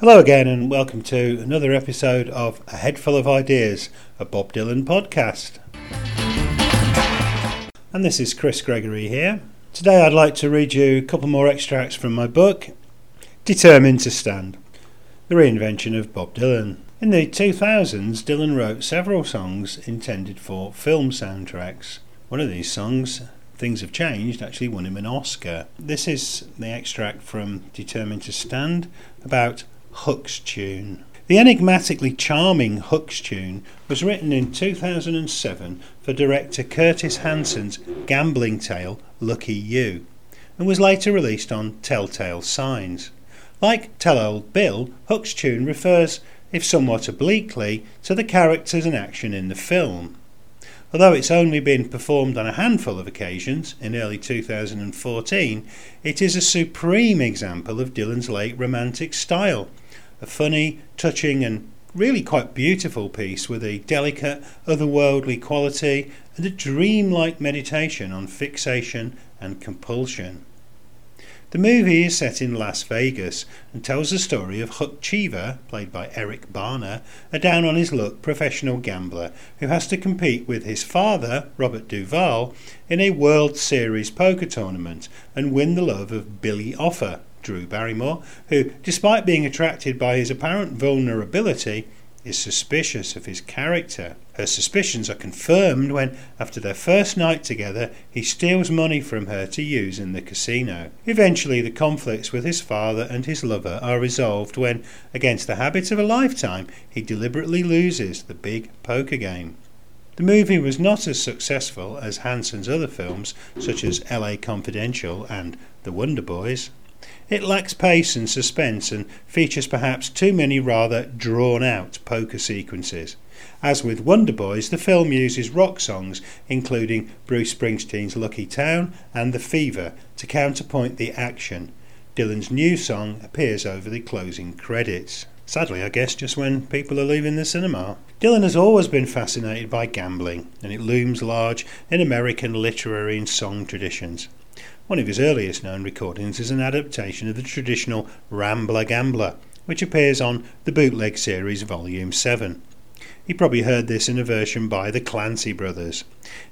Hello again, and welcome to another episode of A Head Full of Ideas, a Bob Dylan podcast. And this is Chris Gregory here. Today I'd like to read you a couple more extracts from my book, Determined to Stand The Reinvention of Bob Dylan. In the 2000s, Dylan wrote several songs intended for film soundtracks. One of these songs, Things Have Changed, actually won him an Oscar. This is the extract from Determined to Stand about Huck's Tune. The enigmatically charming Huck's Tune was written in 2007 for director Curtis Hanson's gambling tale Lucky You and was later released on Telltale Signs. Like Tell Old Bill, Huck's Tune refers, if somewhat obliquely, to the characters and action in the film. Although it's only been performed on a handful of occasions in early 2014, it is a supreme example of Dylan's late romantic style a funny, touching, and really quite beautiful piece with a delicate, otherworldly quality and a dreamlike meditation on fixation and compulsion. The movie is set in Las Vegas and tells the story of Huck Cheever, played by Eric Bana, a down on his luck professional gambler who has to compete with his father, Robert Duvall, in a World Series poker tournament and win the love of Billie Offer, Drew Barrymore, who, despite being attracted by his apparent vulnerability, is suspicious of his character. Her suspicions are confirmed when, after their first night together, he steals money from her to use in the casino. Eventually, the conflicts with his father and his lover are resolved when, against the habit of a lifetime, he deliberately loses the big poker game. The movie was not as successful as Hanson's other films, such as LA Confidential and The Wonder Boys. It lacks pace and suspense and features perhaps too many rather drawn out poker sequences. As with Wonder Boys, the film uses rock songs, including Bruce Springsteen's Lucky Town and The Fever, to counterpoint the action. Dylan's new song appears over the closing credits. Sadly, I guess, just when people are leaving the cinema. Dylan has always been fascinated by gambling, and it looms large in American literary and song traditions. One of his earliest known recordings is an adaptation of the traditional Rambler Gambler, which appears on the Bootleg Series Volume 7. You probably heard this in a version by the Clancy Brothers.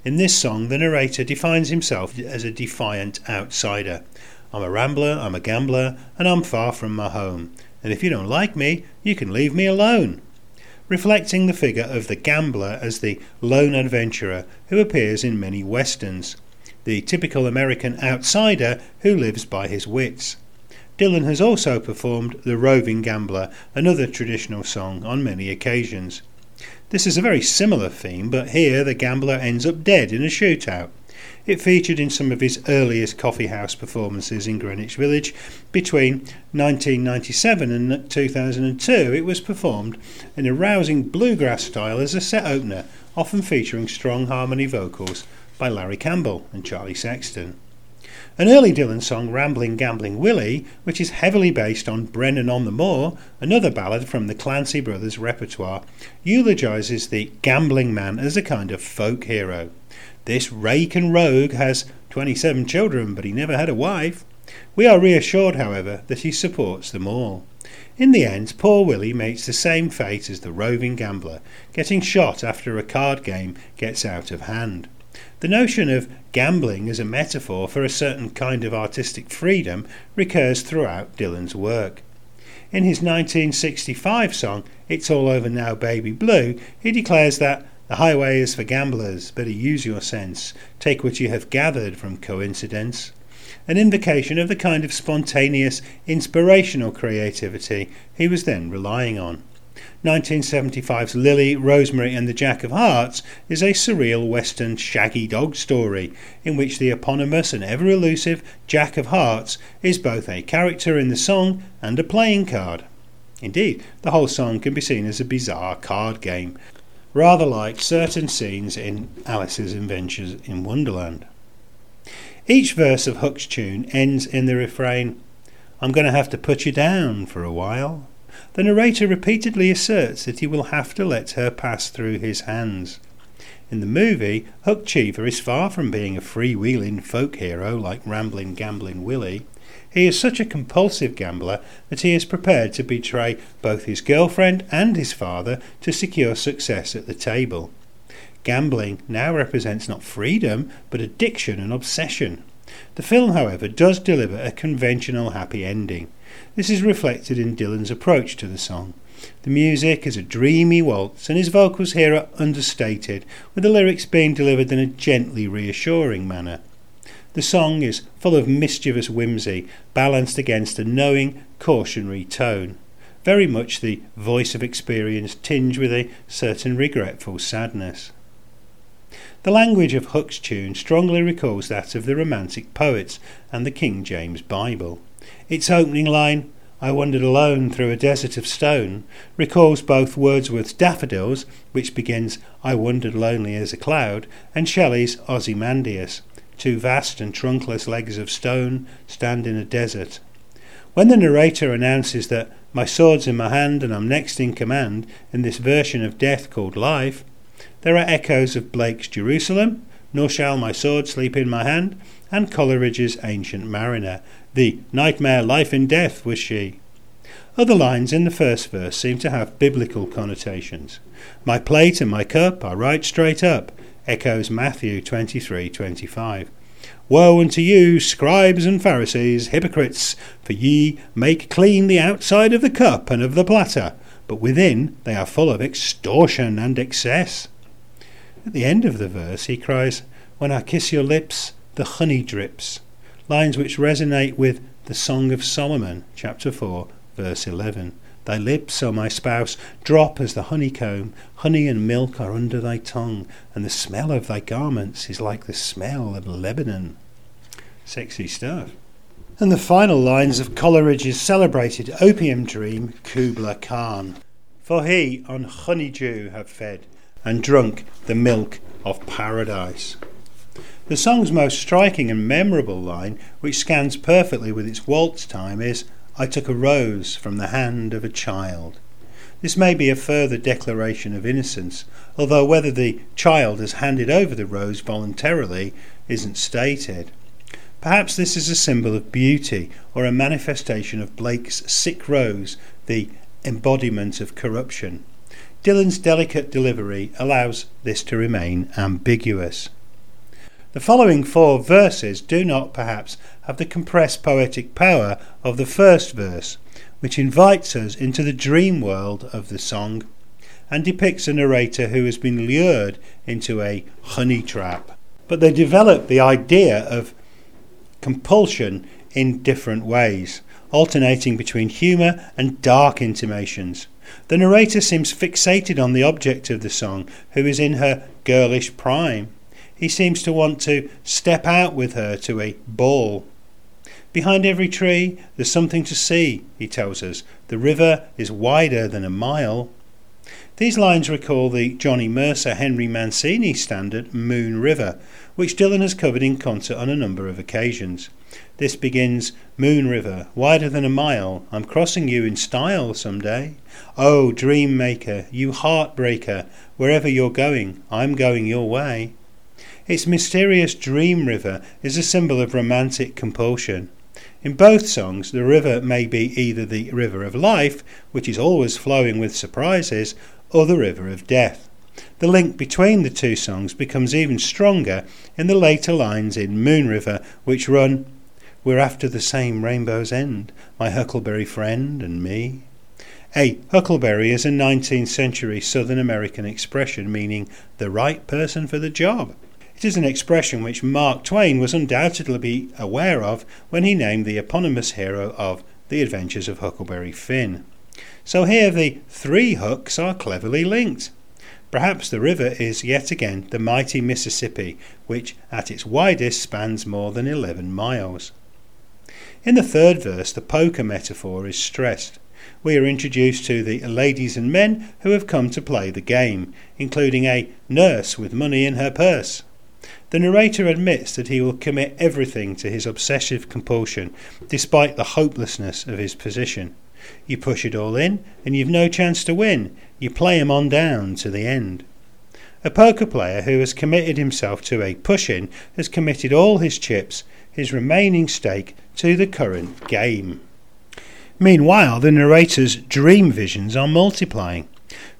In this song, the narrator defines himself as a defiant outsider. I'm a rambler, I'm a gambler, and I'm far from my home. And if you don't like me, you can leave me alone. Reflecting the figure of the gambler as the lone adventurer who appears in many westerns the typical American outsider who lives by his wits. Dylan has also performed The Roving Gambler, another traditional song, on many occasions. This is a very similar theme, but here the gambler ends up dead in a shootout. It featured in some of his earliest coffeehouse performances in Greenwich Village. Between 1997 and 2002, it was performed in a rousing bluegrass style as a set opener, often featuring strong harmony vocals by Larry Campbell and Charlie Sexton. An early Dylan song, Rambling Gambling Willie, which is heavily based on Brennan on the Moor, another ballad from the Clancy Brothers repertoire, eulogises the gambling man as a kind of folk hero. This rake and rogue has 27 children, but he never had a wife. We are reassured, however, that he supports them all. In the end, poor Willie meets the same fate as the roving gambler, getting shot after a card game gets out of hand. The notion of gambling as a metaphor for a certain kind of artistic freedom recurs throughout Dylan's work. In his 1965 song, It's All Over Now Baby Blue, he declares that the highway is for gamblers, better use your sense, take what you have gathered from coincidence. An invocation of the kind of spontaneous, inspirational creativity he was then relying on. 1975's Lily, Rosemary and the Jack of Hearts is a surreal western shaggy dog story in which the eponymous and ever elusive Jack of Hearts is both a character in the song and a playing card. Indeed, the whole song can be seen as a bizarre card game, rather like certain scenes in Alice's Adventures in Wonderland. Each verse of Huck's tune ends in the refrain, I'm going to have to put you down for a while. The narrator repeatedly asserts that he will have to let her pass through his hands. In the movie, Huck Cheever is far from being a freewheeling folk hero like Rambling Gambling Willie. He is such a compulsive gambler that he is prepared to betray both his girlfriend and his father to secure success at the table. Gambling now represents not freedom, but addiction and obsession. The film, however, does deliver a conventional happy ending. This is reflected in Dylan's approach to the song. The music is a dreamy waltz, and his vocals here are understated, with the lyrics being delivered in a gently reassuring manner. The song is full of mischievous whimsy, balanced against a knowing, cautionary tone. Very much the voice of experience tinged with a certain regretful sadness. The language of Huck's tune strongly recalls that of the Romantic poets and the King James Bible. Its opening line, I wandered alone through a desert of stone, recalls both Wordsworth's Daffodils, which begins I wandered lonely as a cloud, and Shelley's Ozymandias, two vast and trunkless legs of stone stand in a desert. When the narrator announces that my sword's in my hand and I'm next in command in this version of death called life, there are echoes of Blake's Jerusalem, Nor shall my sword sleep in my hand, and Coleridge's Ancient Mariner, the nightmare life in death was she. Other lines in the first verse seem to have biblical connotations. My plate and my cup are right straight up, echoes Matthew 23:25. Woe unto you, scribes and Pharisees, hypocrites, for ye make clean the outside of the cup and of the platter, but within they are full of extortion and excess. At the end of the verse he cries, When I kiss your lips, the honey drips lines which resonate with the Song of Solomon, chapter 4, verse 11. Thy lips, O my spouse, drop as the honeycomb. Honey and milk are under thy tongue, and the smell of thy garments is like the smell of Lebanon. Sexy stuff. And the final lines of Coleridge's celebrated opium dream, Kubla Khan. For he on honeydew have fed, and drunk the milk of paradise. The song's most striking and memorable line, which scans perfectly with its waltz time, is I took a rose from the hand of a child. This may be a further declaration of innocence, although whether the child has handed over the rose voluntarily isn't stated. Perhaps this is a symbol of beauty or a manifestation of Blake's sick rose, the embodiment of corruption. Dylan's delicate delivery allows this to remain ambiguous. The following four verses do not perhaps have the compressed poetic power of the first verse, which invites us into the dream world of the song and depicts a narrator who has been lured into a honey trap. But they develop the idea of compulsion in different ways, alternating between humour and dark intimations. The narrator seems fixated on the object of the song, who is in her girlish prime. He seems to want to step out with her to a ball. Behind every tree there's something to see, he tells us. The river is wider than a mile. These lines recall the Johnny Mercer Henry Mancini standard Moon River, which Dylan has covered in concert on a number of occasions. This begins Moon River, wider than a mile, I'm crossing you in style some day. Oh, dream maker, you heartbreaker, wherever you're going, I'm going your way. Its mysterious dream river is a symbol of romantic compulsion. In both songs, the river may be either the river of life, which is always flowing with surprises, or the river of death. The link between the two songs becomes even stronger in the later lines in Moon River, which run, We're after the same rainbow's end, my huckleberry friend and me. A huckleberry is a 19th century Southern American expression meaning the right person for the job. It is an expression which Mark Twain was undoubtedly aware of when he named the eponymous hero of The Adventures of Huckleberry Finn. So here the three Hucks are cleverly linked. Perhaps the river is yet again the mighty Mississippi, which at its widest spans more than 11 miles. In the third verse, the poker metaphor is stressed. We are introduced to the ladies and men who have come to play the game, including a nurse with money in her purse. The narrator admits that he will commit everything to his obsessive compulsion, despite the hopelessness of his position. You push it all in, and you've no chance to win. You play 'em on down to the end. A poker player who has committed himself to a push in has committed all his chips, his remaining stake, to the current game. Meanwhile, the narrator's dream visions are multiplying.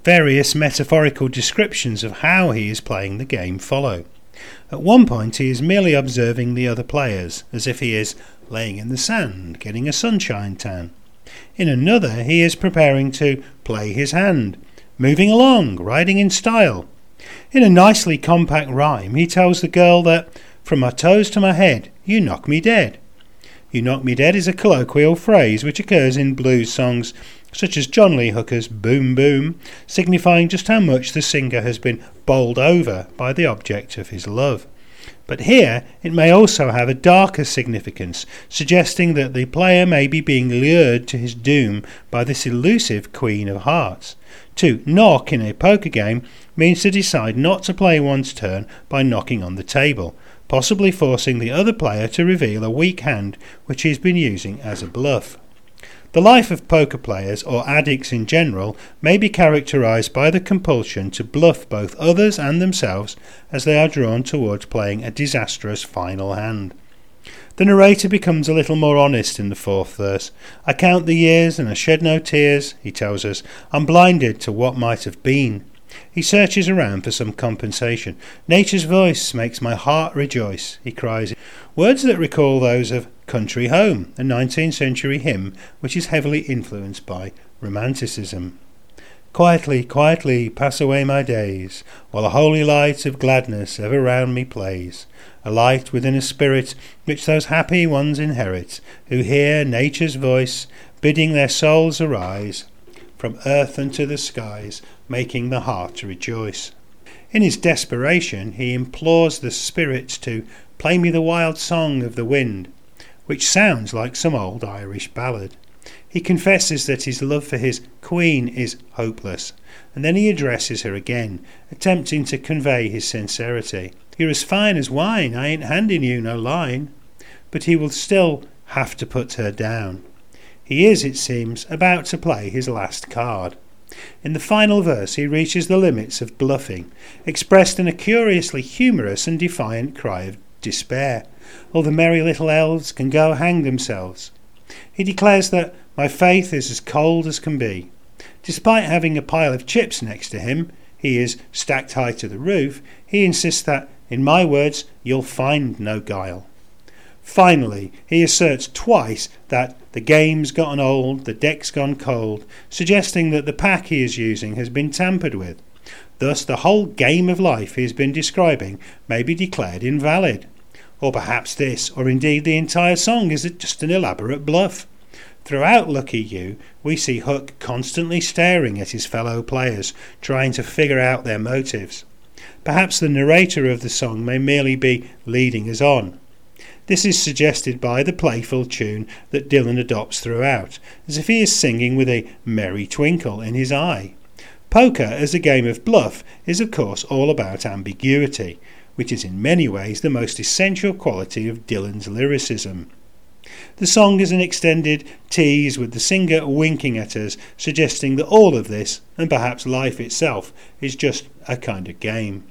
Various metaphorical descriptions of how he is playing the game follow. At one point, he is merely observing the other players, as if he is laying in the sand, getting a sunshine tan. In another, he is preparing to play his hand, moving along, riding in style. In a nicely compact rhyme, he tells the girl that, from my toes to my head, you knock me dead. You Knock Me Dead is a colloquial phrase which occurs in blues songs such as John Lee Hooker's Boom Boom, signifying just how much the singer has been bowled over by the object of his love. But here it may also have a darker significance, suggesting that the player may be being lured to his doom by this elusive Queen of Hearts. To knock in a poker game means to decide not to play one's turn by knocking on the table, possibly forcing the other player to reveal a weak hand which he has been using as a bluff. The life of poker players, or addicts in general, may be characterized by the compulsion to bluff both others and themselves as they are drawn towards playing a disastrous final hand. The narrator becomes a little more honest in the fourth verse. I count the years and I shed no tears, he tells us. I'm blinded to what might have been. He searches around for some compensation. Nature's voice makes my heart rejoice, he cries. Words that recall those of Country Home, a 19th century hymn which is heavily influenced by Romanticism. Quietly, quietly pass away my days, while a holy light of gladness ever round me plays, a light within a spirit which those happy ones inherit, who hear nature's voice, bidding their souls arise, from earth unto the skies, making the heart rejoice. In his desperation, he implores the spirits to play me the wild song of the wind, which sounds like some old Irish ballad. He confesses that his love for his queen is hopeless, and then he addresses her again, attempting to convey his sincerity. You're as fine as wine, I ain't handing you no line. But he will still have to put her down. He is, it seems, about to play his last card. In the final verse, he reaches the limits of bluffing, expressed in a curiously humorous and defiant cry of despair. All the merry little elves can go hang themselves. He declares that my faith is as cold as can be. Despite having a pile of chips next to him, he is stacked high to the roof, he insists that, in my words, you'll find no guile. Finally, he asserts twice that the game's gotten old, the deck's gone cold, suggesting that the pack he is using has been tampered with. Thus, the whole game of life he has been describing may be declared invalid. Or perhaps this, or indeed the entire song, is just an elaborate bluff. Throughout Lucky You, we see Huck constantly staring at his fellow players, trying to figure out their motives. Perhaps the narrator of the song may merely be leading us on. This is suggested by the playful tune that Dylan adopts throughout, as if he is singing with a merry twinkle in his eye. Poker, as a game of bluff, is of course all about ambiguity, which is in many ways the most essential quality of Dylan's lyricism. The song is an extended tease with the singer winking at us, suggesting that all of this, and perhaps life itself, is just a kind of game.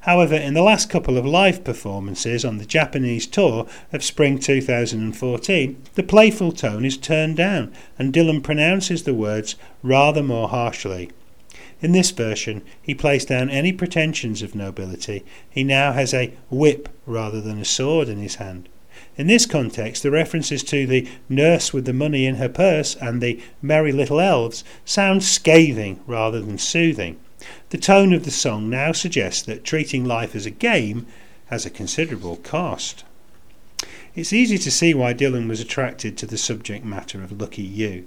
However, in the last couple of live performances on the Japanese tour of spring 2014, the playful tone is turned down and Dylan pronounces the words rather more harshly. In this version, he plays down any pretensions of nobility. He now has a whip rather than a sword in his hand. In this context, the references to the nurse with the money in her purse and the merry little elves sound scathing rather than soothing. The tone of the song now suggests that treating life as a game has a considerable cost. It's easy to see why Dylan was attracted to the subject matter of Lucky You.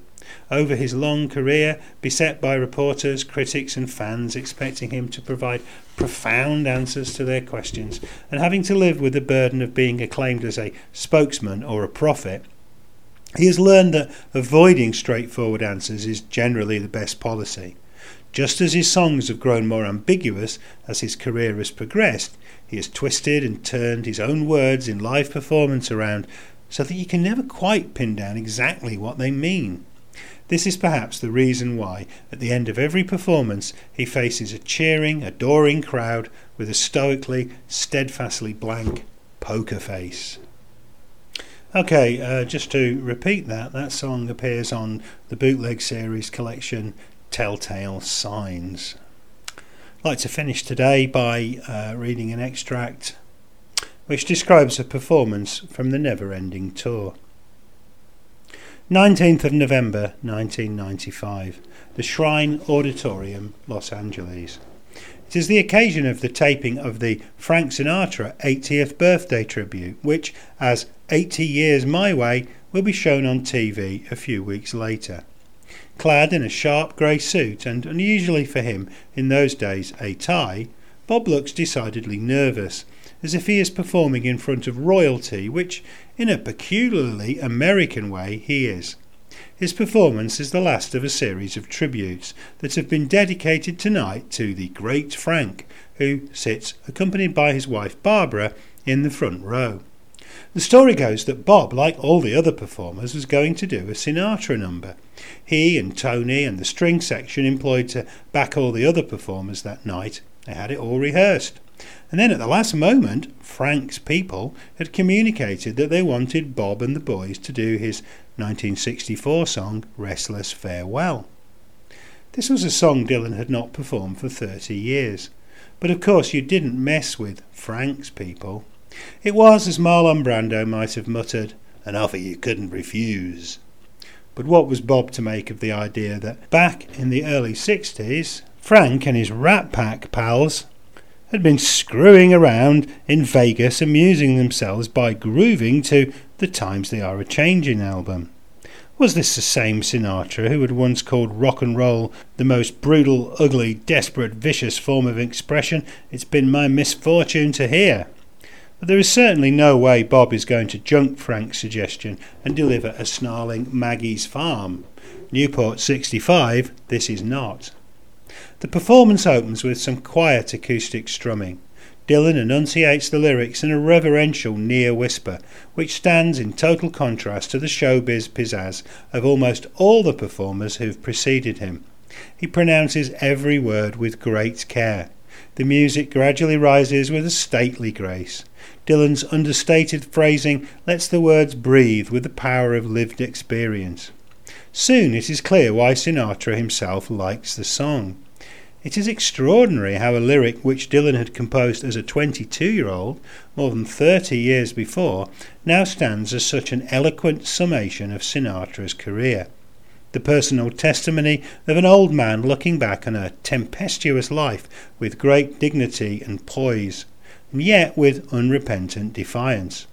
Over his long career, beset by reporters, critics, and fans expecting him to provide profound answers to their questions, and having to live with the burden of being acclaimed as a spokesman or a prophet, he has learned that avoiding straightforward answers is generally the best policy. Just as his songs have grown more ambiguous as his career has progressed, he has twisted and turned his own words in live performance around so that you can never quite pin down exactly what they mean. This is perhaps the reason why, at the end of every performance, he faces a cheering, adoring crowd with a stoically, steadfastly blank poker face. Okay, uh, just to repeat that, that song appears on the bootleg series collection Telltale Signs. I'd like to finish today by uh, reading an extract which describes a performance from the Never Ending Tour. 19th of November 1995, the Shrine Auditorium, Los Angeles. It is the occasion of the taping of the Frank Sinatra 80th birthday tribute, which, as 80 Years My Way, will be shown on TV a few weeks later. Clad in a sharp grey suit and, unusually for him in those days, a tie, Bob looks decidedly nervous as if he is performing in front of royalty, which, in a peculiarly American way, he is. His performance is the last of a series of tributes that have been dedicated tonight to the great Frank, who sits, accompanied by his wife Barbara, in the front row. The story goes that Bob, like all the other performers, was going to do a Sinatra number. He and Tony and the string section employed to back all the other performers that night, they had it all rehearsed. And then at the last moment, Frank's people had communicated that they wanted Bob and the boys to do his 1964 song Restless Farewell. This was a song Dylan had not performed for 30 years. But of course, you didn't mess with Frank's people. It was, as Marlon Brando might have muttered, an offer you couldn't refuse. But what was Bob to make of the idea that back in the early 60s, Frank and his Rat Pack pals had been screwing around in Vegas, amusing themselves by grooving to the Times They Are a Changing album. Was this the same Sinatra who had once called rock and roll the most brutal, ugly, desperate, vicious form of expression it's been my misfortune to hear? But there is certainly no way Bob is going to junk Frank's suggestion and deliver a snarling Maggie's Farm. Newport 65, this is not. The performance opens with some quiet acoustic strumming. Dylan enunciates the lyrics in a reverential near whisper, which stands in total contrast to the showbiz pizzazz of almost all the performers who've preceded him. He pronounces every word with great care. The music gradually rises with a stately grace. Dylan's understated phrasing lets the words breathe with the power of lived experience. Soon it is clear why Sinatra himself likes the song. It is extraordinary how a lyric which Dylan had composed as a 22 year old, more than 30 years before, now stands as such an eloquent summation of Sinatra's career. The personal testimony of an old man looking back on a tempestuous life with great dignity and poise, and yet with unrepentant defiance.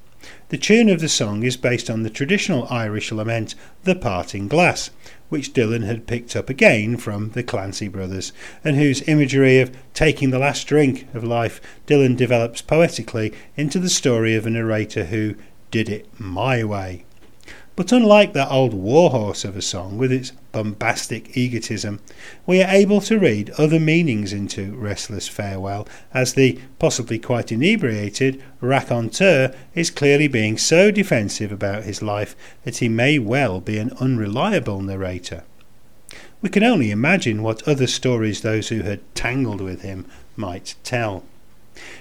The tune of the song is based on the traditional Irish lament, The Parting Glass, which Dylan had picked up again from the Clancy brothers, and whose imagery of taking the last drink of life Dylan develops poetically into the story of a narrator who did it my way. But unlike that old warhorse of a song with its bombastic egotism, we are able to read other meanings into Restless Farewell, as the possibly quite inebriated raconteur is clearly being so defensive about his life that he may well be an unreliable narrator. We can only imagine what other stories those who had tangled with him might tell.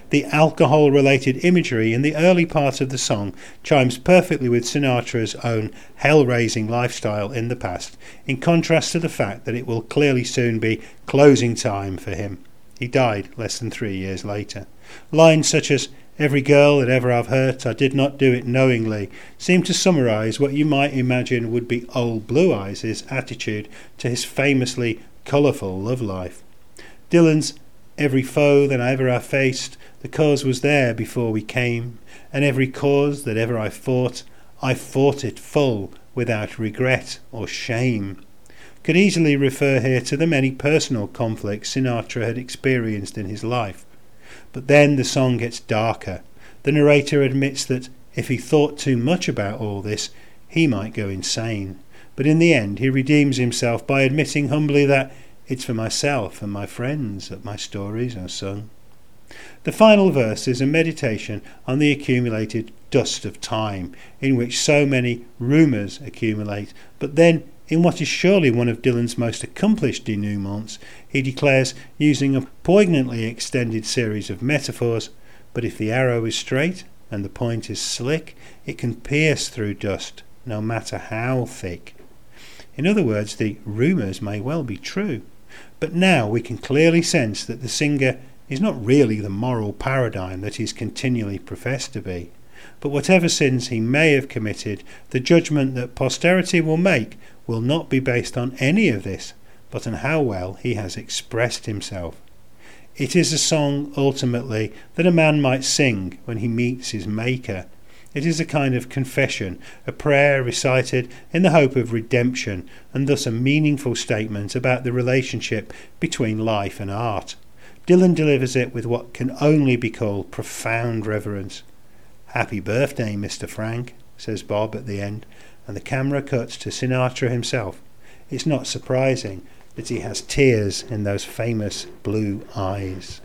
The alcohol related imagery in the early part of the song chimes perfectly with Sinatra's own hell raising lifestyle in the past, in contrast to the fact that it will clearly soon be closing time for him. He died less than three years later. Lines such as Every girl that ever I've hurt, I did not do it knowingly, seem to summarize what you might imagine would be old Blue Eyes' attitude to his famously colourful love life. Dylan's Every foe that ever I faced, the cause was there before we came, and every cause that ever I fought, I fought it full, without regret or shame. Could easily refer here to the many personal conflicts Sinatra had experienced in his life. But then the song gets darker. The narrator admits that if he thought too much about all this, he might go insane. But in the end, he redeems himself by admitting humbly that it's for myself and my friends that my stories are sung. The final verse is a meditation on the accumulated dust of time, in which so many rumours accumulate, but then In what is surely one of Dylan's most accomplished denouements, he declares, using a poignantly extended series of metaphors, but if the arrow is straight and the point is slick, it can pierce through dust, no matter how thick. In other words, the rumours may well be true. But now we can clearly sense that the singer is not really the moral paradigm that he's continually professed to be. But whatever sins he may have committed, the judgment that posterity will make will not be based on any of this, but on how well he has expressed himself. It is a song, ultimately, that a man might sing when he meets his Maker. It is a kind of confession, a prayer recited in the hope of redemption, and thus a meaningful statement about the relationship between life and art. Dylan delivers it with what can only be called profound reverence. Happy birthday, Mr. Frank, says Bob at the end, and the camera cuts to Sinatra himself. It's not surprising that he has tears in those famous blue eyes.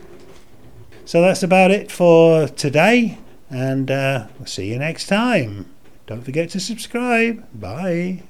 So that's about it for today, and uh, we'll see you next time. Don't forget to subscribe. Bye.